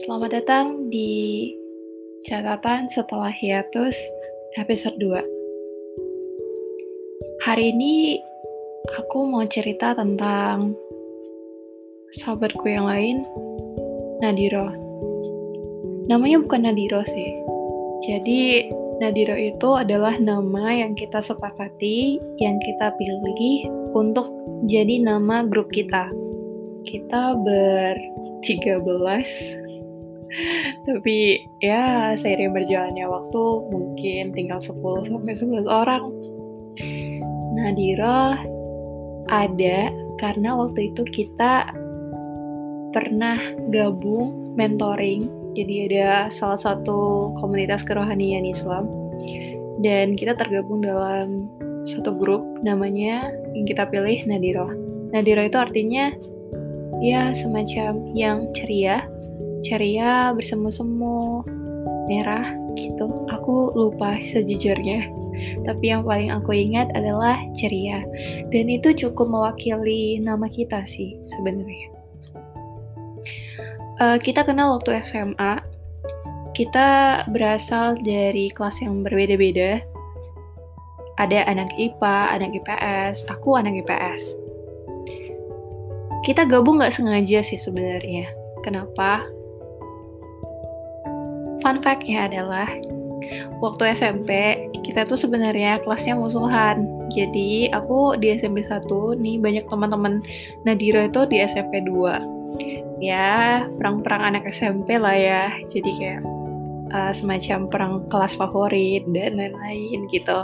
Selamat datang di catatan setelah hiatus episode 2. Hari ini aku mau cerita tentang sahabatku yang lain, Nadiro. Namanya bukan Nadiro sih. Jadi Nadiro itu adalah nama yang kita sepakati, yang kita pilih untuk jadi nama grup kita. Kita ber 13 tapi ya seiring berjalannya waktu mungkin tinggal 10 sampai 11 orang. Nadira ada karena waktu itu kita pernah gabung mentoring. Jadi ada salah satu komunitas kerohanian Islam. Dan kita tergabung dalam satu grup namanya yang kita pilih Nadiro Nadiro itu artinya ya semacam yang ceria ceria bersemu-semu merah gitu. Aku lupa sejujurnya. Tapi yang paling aku ingat adalah ceria. Dan itu cukup mewakili nama kita sih sebenarnya. Uh, kita kenal waktu SMA kita berasal dari kelas yang berbeda-beda. Ada anak IPA, anak IPS, aku anak IPS kita gabung nggak sengaja sih sebenarnya. Kenapa? Fun fact-nya adalah waktu SMP kita tuh sebenarnya kelasnya musuhan. Jadi aku di SMP 1 nih banyak teman-teman Nadira itu di SMP 2. Ya, perang-perang anak SMP lah ya. Jadi kayak uh, semacam perang kelas favorit dan lain-lain gitu.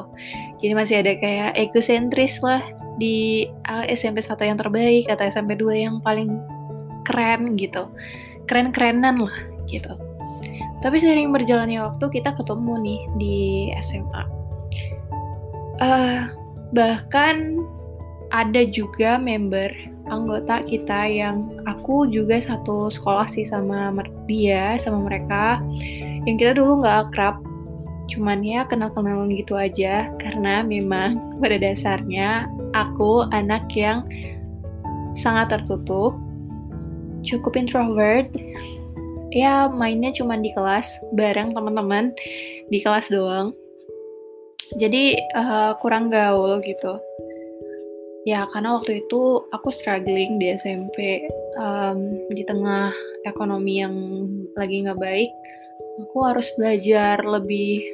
Jadi masih ada kayak egosentris lah di uh, SMP 1 yang terbaik atau SMP 2 yang paling keren gitu. Keren-kerenan lah gitu. Tapi sering berjalannya waktu kita ketemu nih di SMA. Uh, eh, bahkan ada juga member anggota kita yang aku juga satu sekolah sih sama dia sama mereka yang kita dulu nggak akrab cuman ya kenal-kenalan gitu aja karena memang pada dasarnya aku anak yang sangat tertutup cukup introvert ya mainnya cuma di kelas bareng teman-teman di kelas doang jadi uh, kurang gaul gitu ya karena waktu itu aku struggling di SMP um, di tengah ekonomi yang lagi nggak baik aku harus belajar lebih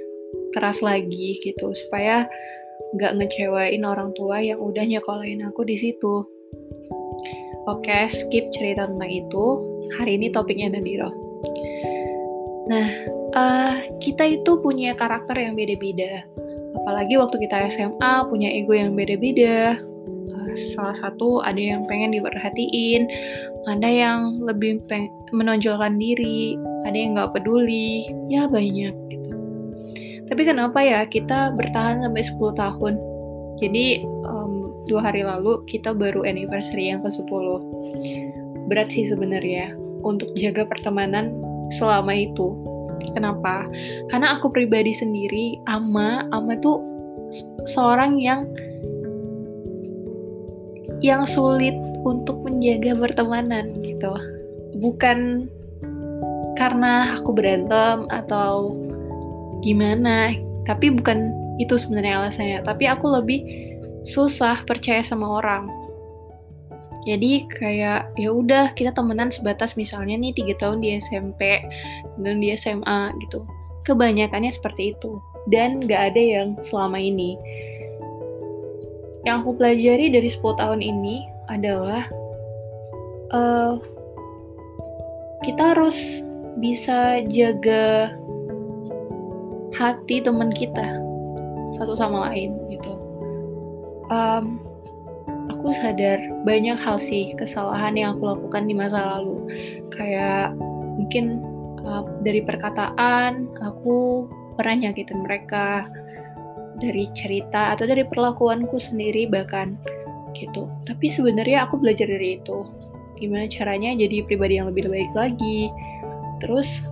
keras lagi gitu supaya nggak ngecewain orang tua yang udah nyekolahin aku di situ. Oke, skip cerita tentang itu. Hari ini topiknya Nadiro. Nah, uh, kita itu punya karakter yang beda-beda. Apalagi waktu kita SMA punya ego yang beda-beda. Uh, salah satu ada yang pengen diperhatiin, ada yang lebih menonjolkan diri, ada yang nggak peduli, ya banyak gitu. Tapi kenapa ya kita bertahan sampai 10 tahun? Jadi um, dua hari lalu kita baru anniversary yang ke-10. Berat sih sebenarnya untuk jaga pertemanan selama itu. Kenapa? Karena aku pribadi sendiri, Ama, Ama tuh seorang yang yang sulit untuk menjaga pertemanan gitu. Bukan karena aku berantem atau gimana tapi bukan itu sebenarnya alasannya tapi aku lebih susah percaya sama orang jadi kayak ya udah kita temenan sebatas misalnya nih tiga tahun di SMP dan di SMA gitu. Kebanyakannya seperti itu. Dan gak ada yang selama ini. Yang aku pelajari dari 10 tahun ini adalah uh, kita harus bisa jaga hati teman kita satu sama lain gitu. Um, aku sadar banyak hal sih kesalahan yang aku lakukan di masa lalu, kayak mungkin uh, dari perkataan aku pernah nyakitin mereka, dari cerita atau dari perlakuanku sendiri bahkan gitu. Tapi sebenarnya aku belajar dari itu. Gimana caranya jadi pribadi yang lebih baik lagi. Terus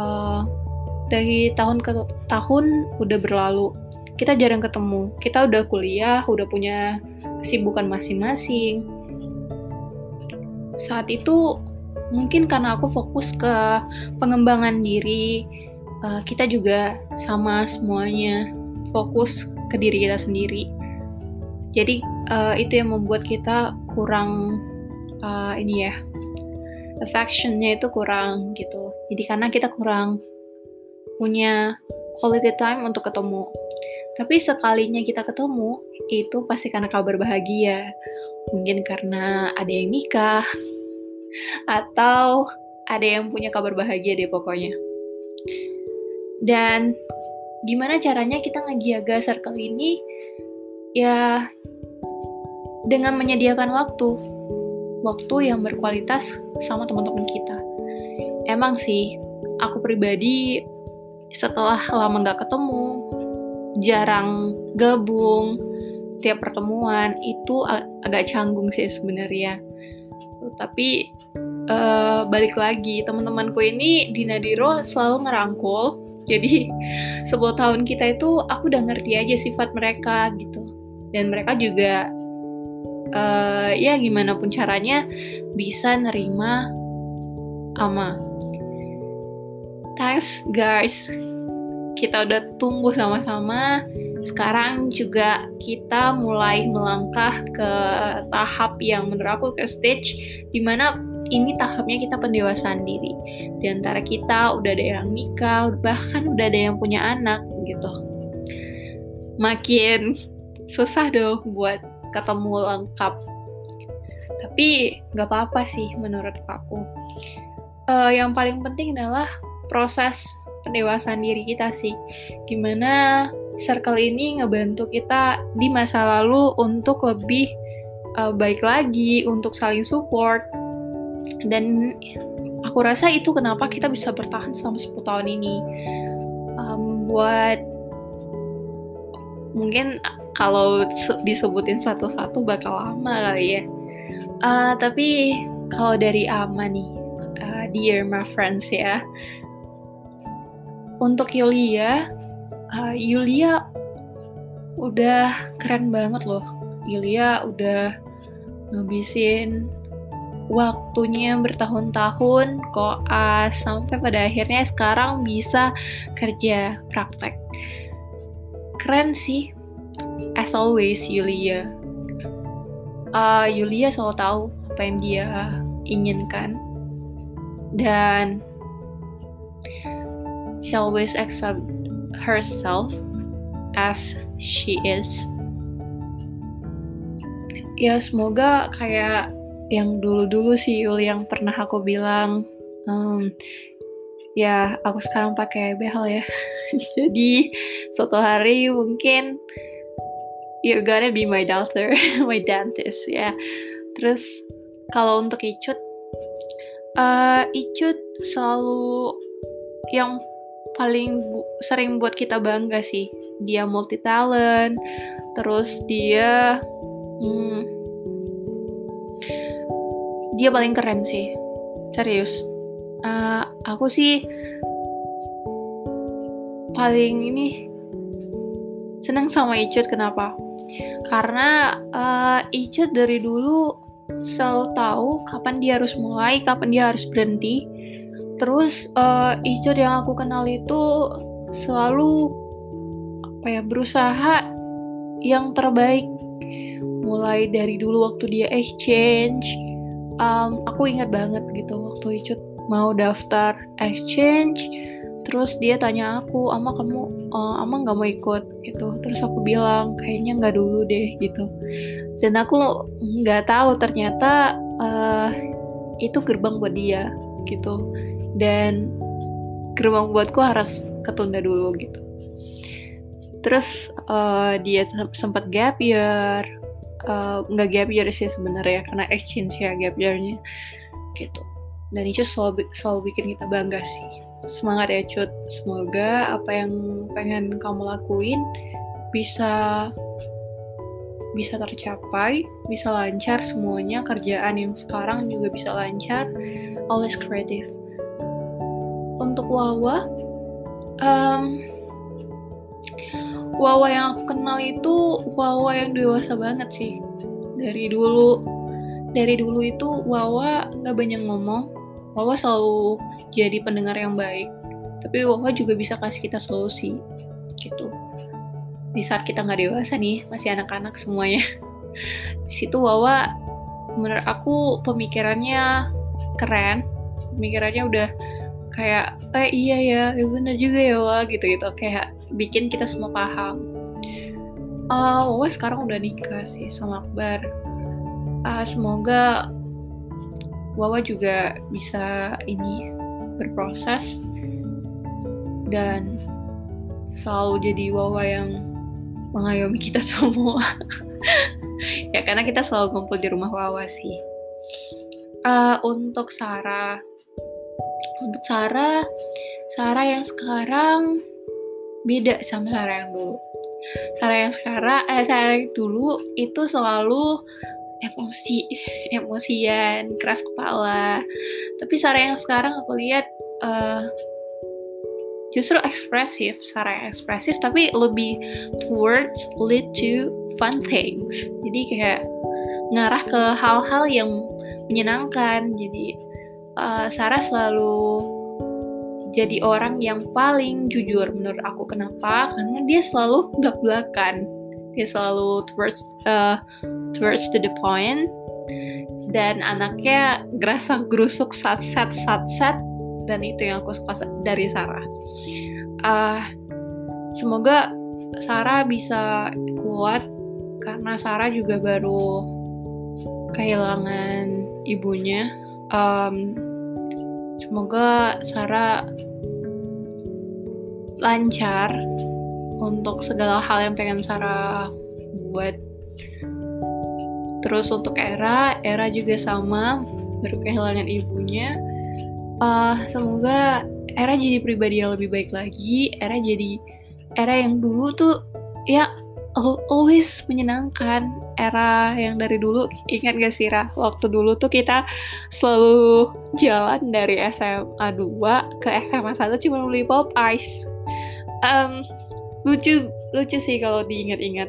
uh, dari tahun ke tahun udah berlalu. Kita jarang ketemu. Kita udah kuliah udah punya kesibukan masing-masing. Saat itu mungkin karena aku fokus ke pengembangan diri uh, kita juga sama semuanya fokus ke diri kita sendiri. Jadi uh, itu yang membuat kita kurang uh, ini ya affectionnya itu kurang gitu. Jadi karena kita kurang punya quality time untuk ketemu tapi sekalinya kita ketemu itu pasti karena kabar bahagia mungkin karena ada yang nikah atau ada yang punya kabar bahagia deh pokoknya. Dan gimana caranya kita ngejaga circle ini? Ya dengan menyediakan waktu. Waktu yang berkualitas sama teman-teman kita. Emang sih, aku pribadi setelah lama nggak ketemu, jarang gabung, tiap pertemuan itu ag agak canggung sih sebenarnya. Tapi uh, balik lagi teman-temanku ini di Nadiro selalu ngerangkul. Jadi 10 tahun kita itu aku udah ngerti aja sifat mereka gitu. Dan mereka juga uh, ya gimana pun caranya bisa nerima ama. Thanks guys kita udah tunggu sama-sama sekarang juga kita mulai melangkah ke tahap yang menurut aku ke stage di mana ini tahapnya kita pendewasaan diri. Di antara kita udah ada yang nikah, bahkan udah ada yang punya anak gitu. Makin susah dong buat ketemu lengkap. Tapi nggak apa-apa sih menurut aku. Uh, yang paling penting adalah proses pendewasaan diri kita sih. Gimana circle ini ngebantu kita di masa lalu untuk lebih uh, baik lagi, untuk saling support, dan aku rasa itu kenapa kita bisa bertahan selama 10 tahun ini. Um, buat mungkin kalau disebutin satu-satu bakal lama kali ya. Uh, tapi kalau dari Ama nih uh, dear my friends ya untuk Yulia uh, Yulia udah keren banget loh Yulia udah ngabisin waktunya bertahun-tahun koas sampai pada akhirnya sekarang bisa kerja praktek. Keren sih. As always Yulia. Uh, Yulia selalu tahu apa yang dia inginkan dan she always accept herself as she is. Ya semoga kayak yang dulu-dulu sih Yul yang pernah aku bilang um, ya aku sekarang pakai behel ya jadi suatu hari mungkin you're gonna be my daughter my dentist ya terus kalau untuk Icut uh, Icut selalu yang paling bu sering buat kita bangga sih. Dia multi talent terus dia hmm, dia paling keren sih. Serius. Uh, aku sih paling ini seneng sama Icut kenapa? Karena uh, Icut dari dulu selalu tahu kapan dia harus mulai kapan dia harus berhenti terus uh, Icut yang aku kenal itu selalu apa ya berusaha yang terbaik. Mulai dari dulu waktu dia exchange um, aku ingat banget gitu waktu Icut mau daftar exchange terus dia tanya aku ama kamu uh, ama nggak mau ikut? Gitu. Terus aku bilang kayaknya nggak dulu deh gitu. Dan aku nggak tahu ternyata uh, itu gerbang buat dia gitu dan gerbang buatku harus ketunda dulu gitu. Terus uh, dia sempat gap year. Uh, nggak gap year sih sebenarnya karena exchange ya gap yearnya gitu. Dan itu selalu, selalu bikin kita bangga sih. Semangat ya cut. Semoga apa yang pengen kamu lakuin bisa bisa tercapai bisa lancar semuanya. Kerjaan yang sekarang juga bisa lancar. Always creative untuk Wawa um, Wawa yang aku kenal itu Wawa yang dewasa banget sih. Dari dulu dari dulu itu Wawa nggak banyak ngomong. Wawa selalu jadi pendengar yang baik. Tapi Wawa juga bisa kasih kita solusi gitu. Di saat kita nggak dewasa nih masih anak-anak semuanya. Di situ Wawa menurut aku pemikirannya keren. Pemikirannya udah kayak eh iya ya, ya bener juga ya Wawa gitu gitu. Kayak bikin kita semua paham. Uh, Wawa sekarang udah nikah sih sama Akbar. Uh, semoga Wawa juga bisa ini berproses dan selalu jadi Wawa yang mengayomi kita semua. Ya karena kita selalu ngumpul di rumah Wawa sih. Uh, untuk Sarah untuk Sarah Sarah yang sekarang beda sama Sarah yang dulu. Sarah yang sekarang eh Sarah yang dulu itu selalu emosi emosian keras kepala. Tapi Sarah yang sekarang aku lihat uh, justru ekspresif. Sarah ekspresif tapi lebih towards lead to fun things. Jadi kayak ngarah ke hal-hal yang menyenangkan. Jadi uh, Sarah selalu jadi orang yang paling jujur menurut aku. Kenapa? Karena dia selalu belak belakan dia selalu towards uh, towards to the point. Dan anaknya gerasa gerusuk sat sat sat sat. Dan itu yang aku suka dari Sarah. Uh, semoga Sarah bisa kuat. Karena Sarah juga baru kehilangan ibunya. Um, semoga Sarah lancar untuk segala hal yang pengen Sarah buat. Terus untuk Era, Era juga sama, baru kehilangan ibunya. Uh, semoga Era jadi pribadi yang lebih baik lagi. Era jadi Era yang dulu tuh ya always menyenangkan. Era yang dari dulu ingat gak sih Ra? Waktu dulu tuh kita selalu jalan dari SMA 2 ke SMA 1 cuma beli pop ice um, lucu lucu sih kalau diingat-ingat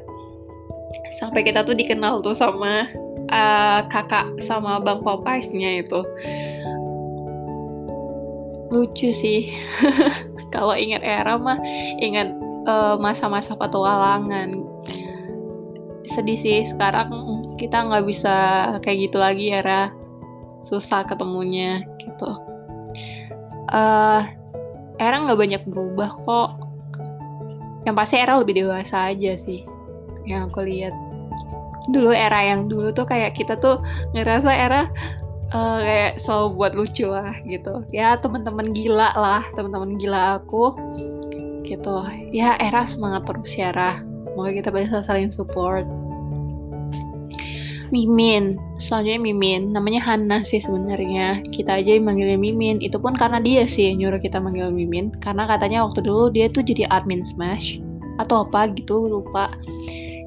sampai kita tuh dikenal tuh sama uh, kakak sama bang Popeyes-nya itu lucu sih kalau ingat era mah ingat uh, masa-masa petualangan. Sedih sih sekarang kita nggak bisa kayak gitu lagi era susah ketemunya gitu. Uh, era nggak banyak berubah kok. Yang pasti era lebih dewasa aja sih yang aku lihat. Dulu era yang dulu tuh kayak kita tuh ngerasa era uh, kayak selalu buat lucu lah gitu. Ya teman-teman gila lah teman-teman gila aku gitu. Ya era semangat terus ya Ra semoga kita bisa saling support. Mimin, selanjutnya Mimin, namanya Hana sih sebenarnya. Kita aja yang manggilnya Mimin, itu pun karena dia sih yang nyuruh kita manggil Mimin, karena katanya waktu dulu dia tuh jadi admin Smash atau apa gitu lupa.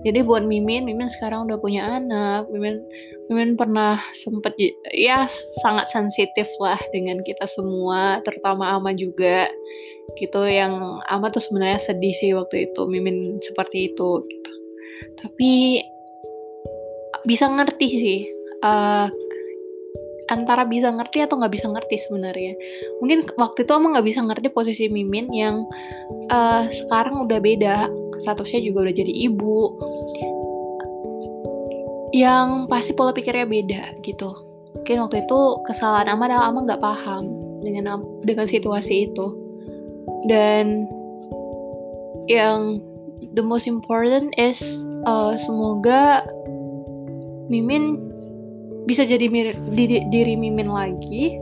Jadi buat Mimin, Mimin sekarang udah punya anak. Mimin, Mimin pernah sempet ya sangat sensitif lah dengan kita semua, terutama Ama juga gitu. Yang Ama tuh sebenarnya sedih sih waktu itu Mimin seperti itu gitu. Tapi bisa ngerti sih uh, antara bisa ngerti atau nggak bisa ngerti sebenarnya mungkin waktu itu emang nggak bisa ngerti posisi Mimin yang uh, sekarang udah beda statusnya juga udah jadi ibu yang pasti pola pikirnya beda gitu mungkin waktu itu kesalahan Ama adalah Ama nggak paham dengan dengan situasi itu dan yang the most important is uh, semoga Mimin bisa jadi diri, diri Mimin lagi.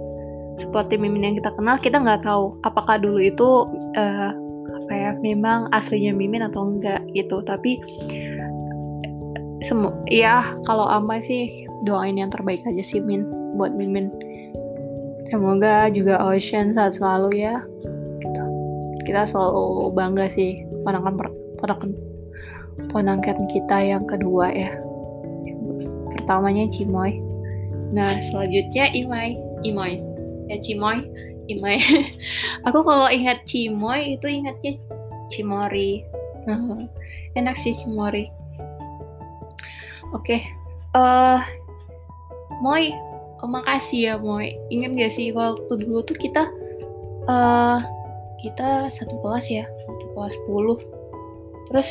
Seperti Mimin yang kita kenal kita nggak tahu apakah dulu itu uh, apa ya memang aslinya Mimin atau enggak gitu. Tapi semu ya kalau Ama sih doain yang terbaik aja sih Min buat Mimin. Semoga juga Ocean saat selalu ya. Kita selalu bangga sih ponakan ponakan ponakan kita yang kedua ya. Pertamanya Cimoy. Nah selanjutnya Imai. Imoy ya Cimoy. Imai. Aku kalau ingat Cimoy itu ingatnya Cimori. Enak sih Cimori. Oke okay. uh, eh, Moy makasih ya Moy. Ingin gak sih waktu dulu tuh kita uh, kita satu kelas ya satu kelas 10 terus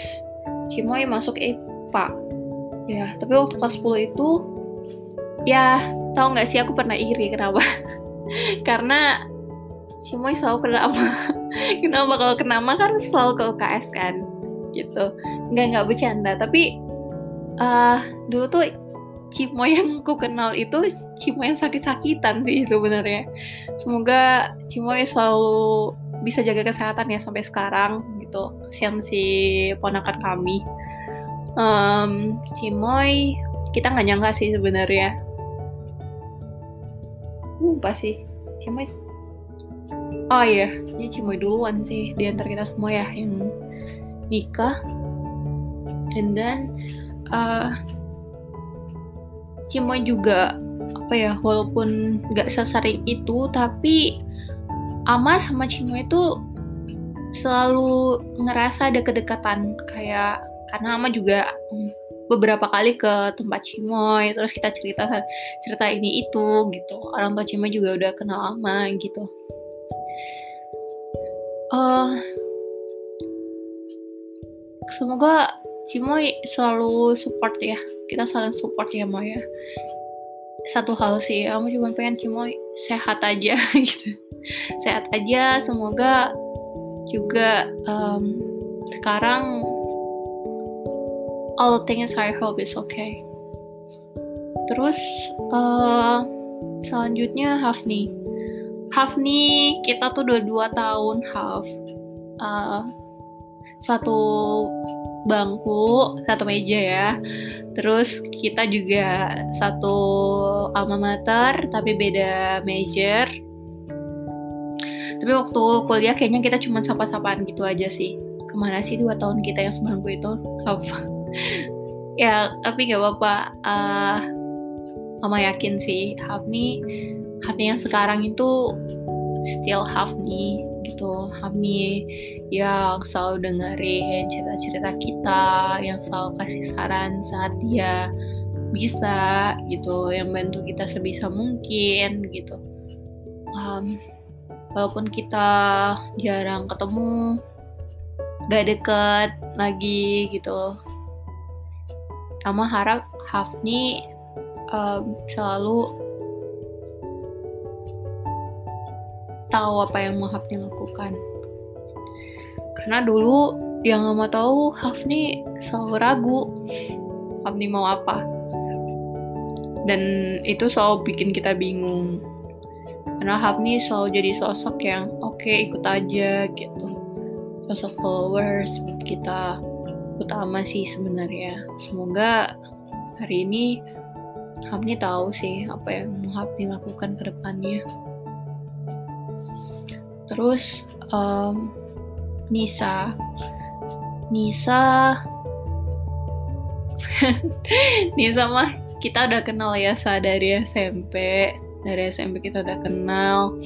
Cimoy masuk IPA ya tapi waktu kelas 10 itu ya tau nggak sih aku pernah iri kenapa? Karena Cimoy selalu kenapa kenapa kalau kenapa kan selalu ke UKS kan gitu. Nggak nggak bercanda tapi uh, dulu tuh Cimo yang ku kenal itu Cimo yang sakit-sakitan sih sebenarnya. Semoga Cimo selalu bisa jaga kesehatan ya sampai sekarang gitu. Kasian si ponakan kami. Um, Cimoy kita nggak nyangka sih sebenarnya. Lupa sih. Cimoy. Oh iya, ini Cimoy duluan sih di antara kita semua ya yang nikah. And then uh, Cimoy juga apa ya walaupun nggak sesering itu tapi Ama sama Cimoy itu selalu ngerasa ada kedekatan kayak karena Ama juga mm, beberapa kali ke tempat Cimoy terus kita cerita cerita ini itu gitu. Orang tua Cimoy juga udah kenal Ama gitu. Uh, semoga Cimoy selalu support ya kita saling support ya Moy ya satu hal sih kamu cuma pengen Cimoy sehat aja gitu. Sehat aja semoga juga um, sekarang all things I hope is okay. Terus uh, selanjutnya Hafni. Hafni kita tuh udah dua tahun Haf uh, satu bangku satu meja ya. Terus kita juga satu alma mater tapi beda major. Tapi waktu kuliah kayaknya kita cuma sapa-sapaan gitu aja sih. Ke mana sih dua tahun kita yang sebangku itu? Apa? Ya tapi gak apa-apa. Uh, mama yakin sih Hafni Hafni yang sekarang itu still Hafni gitu. Hafni yang selalu dengerin cerita-cerita kita, yang selalu kasih saran saat dia bisa gitu, yang bantu kita sebisa mungkin gitu. Um, walaupun kita jarang ketemu, gak deket lagi gitu. Sama harap Hafni um, selalu tahu apa yang mau Hafni lakukan karena dulu yang nggak mau tahu Hafni selalu ragu. Hafni mau apa? Dan itu selalu bikin kita bingung. Karena Hafni selalu jadi sosok yang oke okay, ikut aja gitu. Sosok followers buat kita utama sih sebenarnya. Semoga hari ini Hafni tahu sih apa yang mau Hafni lakukan ke depannya. Terus um, Nisa. Nisa. Nisa mah kita udah kenal ya sa dari SMP dari SMP kita udah kenal.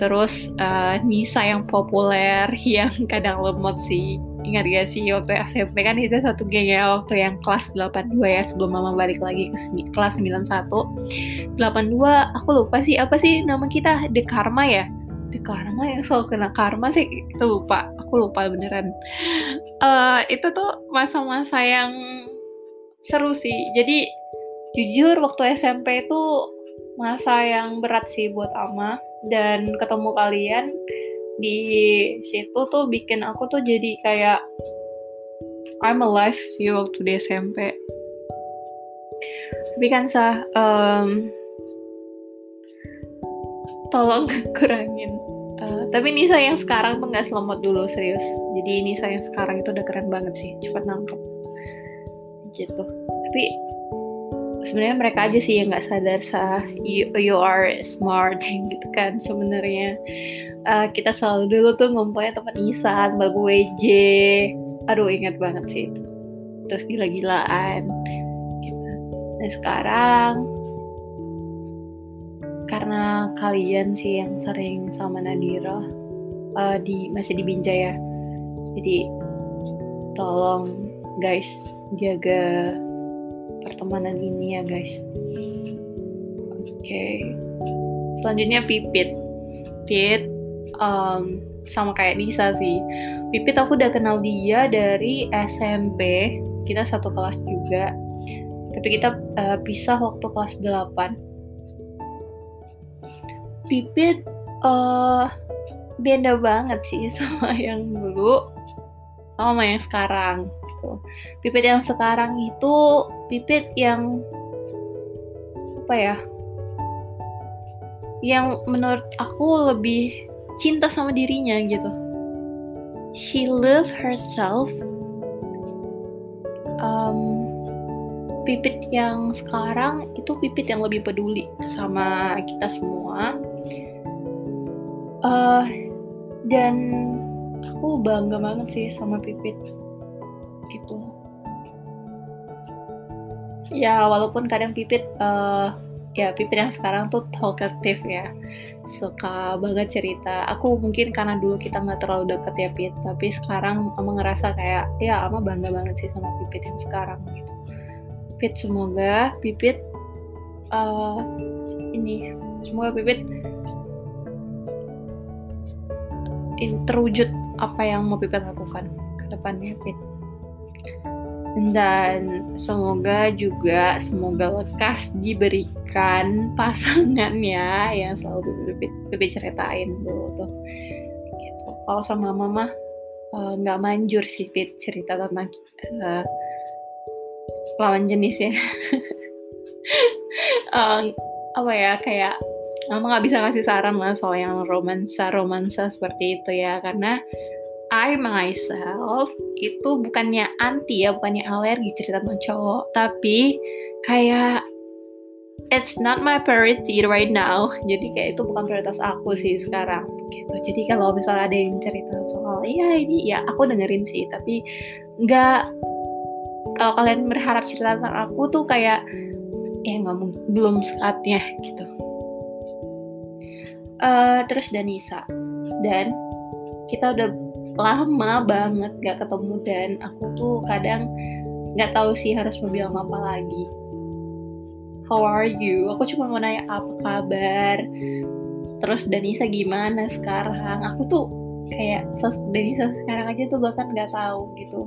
Terus uh, Nisa yang populer yang kadang lemot sih. Ingat gak sih waktu SMP kan kita satu geng ya waktu yang kelas 82 ya sebelum mama balik lagi ke kelas 91 82 aku lupa sih apa sih nama kita? The Karma ya? The Karma yang selalu kena karma sih itu lupa aku lupa beneran. Uh, itu tuh masa-masa yang seru sih. Jadi jujur waktu SMP itu masa yang berat sih buat Ama dan ketemu kalian di situ tuh bikin aku tuh jadi kayak I'm alive sih waktu di SMP tapi kan sah um, tolong kurangin Uh, tapi Nisa yang sekarang tuh nggak selemot dulu serius. Jadi Nisa yang sekarang itu udah keren banget sih, cepet nangkep. Gitu. Tapi sebenarnya mereka aja sih yang nggak sadar sah you, you are smart gitu kan sebenarnya. Uh, kita selalu dulu tuh ngumpulnya tempat Nisa, tempat WJ. Aduh ingat banget sih itu. Terus gila-gilaan. Gitu. Nah sekarang karena kalian sih yang sering sama Nadira uh, di masih di Binjai ya. Jadi tolong guys jaga pertemanan ini ya guys. Okay. selanjutnya Pipit. Pipit um, sama kayak Nisa sih. Pipit aku udah kenal dia dari SMP kita satu kelas juga. Tapi kita uh, pisah waktu kelas 8 Pipit uh, beda banget sih sama yang dulu sama yang sekarang gitu. Pipit yang sekarang itu pipit yang apa ya? Yang menurut aku lebih cinta sama dirinya gitu. She love herself. Um, pipit yang sekarang itu pipit yang lebih peduli sama kita semua. Uh, dan aku bangga banget sih sama pipit. Gitu. Ya walaupun kadang pipit uh, ya pipit yang sekarang tuh talkative ya. Suka banget cerita. Aku mungkin karena dulu kita nggak terlalu deket ya Pit. Tapi sekarang ama ngerasa kayak ya ama bangga banget sih sama Pipit yang sekarang gitu. Pit semoga Pipit uh, ini semoga Pipit terwujud apa yang mau Pipit lakukan ke depannya Pit. Dan semoga juga semoga lekas diberikan pasangannya yang selalu Bibi, ceritain dulu tuh. Gitu. Kalau sama mama eh, nggak uh, manjur sih Pit cerita tentang uh, lawan jenis ya uh, apa ya kayak mama nggak bisa kasih saran lah soal yang romansa romansa seperti itu ya karena I myself itu bukannya anti ya, bukannya alergi cerita tentang cowok, tapi kayak it's not my priority right now. Jadi kayak itu bukan prioritas aku sih sekarang gitu. Jadi kalau misalnya ada yang cerita soal iya ini ya aku dengerin sih, tapi nggak kalau kalian berharap cerita tentang aku tuh kayak ya nggak belum saatnya gitu. Uh, terus Danisa dan kita udah lama banget gak ketemu dan aku tuh kadang nggak tahu sih harus mau bilang apa lagi. How are you? Aku cuma mau nanya apa kabar. Terus Danisa gimana sekarang? Aku tuh kayak sosok Danisa sekarang aja tuh bahkan nggak tahu gitu.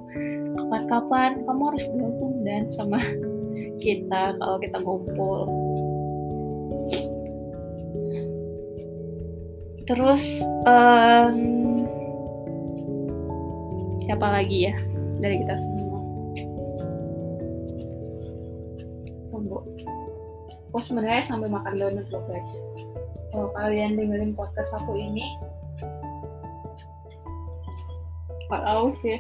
Kapan-kapan kamu harus gabung dan sama kita kalau kita ngumpul. Terus um, siapa lagi ya dari kita semua? Tunggu. Aku sebenarnya sambil makan donat loh guys. Kalau kalian dengerin podcast aku ini kalau sih.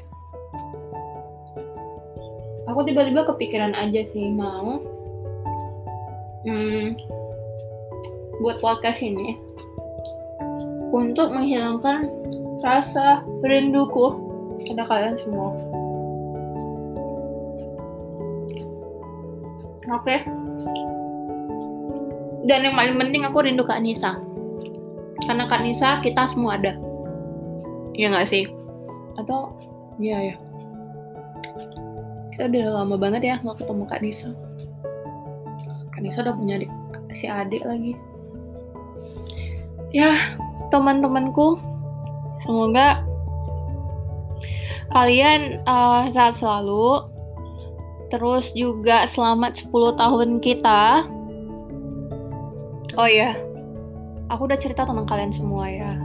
Aku tiba-tiba kepikiran aja sih mau hmm, buat podcast ini untuk menghilangkan rasa rinduku ada kalian semua. Oke. Okay. dan yang paling penting aku rindu Kak Nisa. Karena Kak Nisa kita semua ada. Ya nggak sih? Atau ya ya kita udah lama banget ya nggak ketemu Kak Nisa. Kak Nisa udah punya adik, si adik lagi. Ya teman-temanku semoga kalian uh, sehat selalu. Terus juga selamat 10 tahun kita. Oh ya, aku udah cerita tentang kalian semua ya.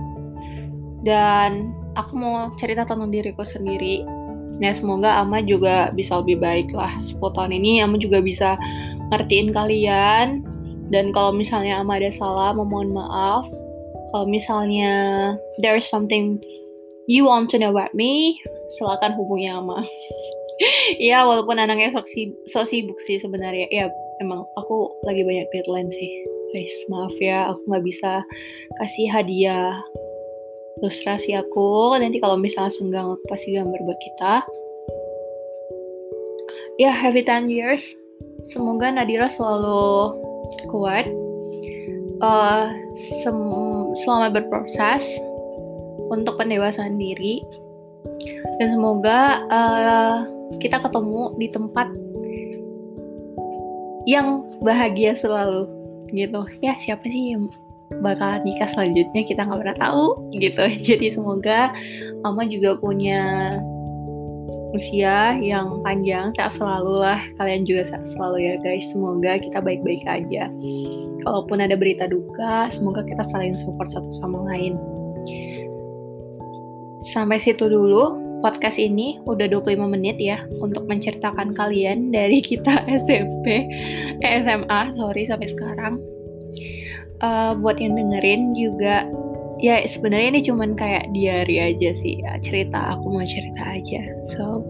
Dan aku mau cerita tentang diriku sendiri. Ya semoga Ama juga bisa lebih baik lah 10 tahun ini Ama juga bisa ngertiin kalian dan kalau misalnya Ama ada salah mohon maaf kalau misalnya there's something you want to know about me, silakan hubungi Ama. ya walaupun anaknya sok, si, sok sibuk sih sebenarnya. Ya emang aku lagi banyak deadline sih. Guys, maaf ya, aku nggak bisa kasih hadiah ilustrasi aku. Nanti kalau misalnya senggang aku pasti gambar buat kita. Ya, happy 10 years. Semoga Nadira selalu kuat. Uh, selama berproses untuk pendewasaan diri. Dan semoga uh, kita ketemu di tempat yang bahagia selalu gitu. Ya siapa sih yang bakal nikah selanjutnya? Kita nggak pernah tahu gitu. Jadi semoga mama juga punya usia yang panjang tak selalu lah. Kalian juga sehat selalu ya guys. Semoga kita baik-baik aja. Kalaupun ada berita duka semoga kita saling support satu sama lain. Sampai situ dulu podcast ini. Udah 25 menit ya untuk menceritakan kalian dari kita SMP eh SMA sorry sampai sekarang. Uh, buat yang dengerin juga ya sebenarnya ini cuman kayak diary aja sih. Ya, cerita aku mau cerita aja. So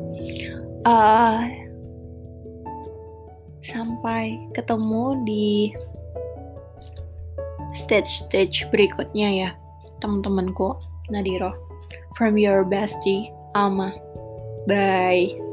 uh, sampai ketemu di stage-stage berikutnya ya teman-temanku Nadiro. From your bestie Alma. Bye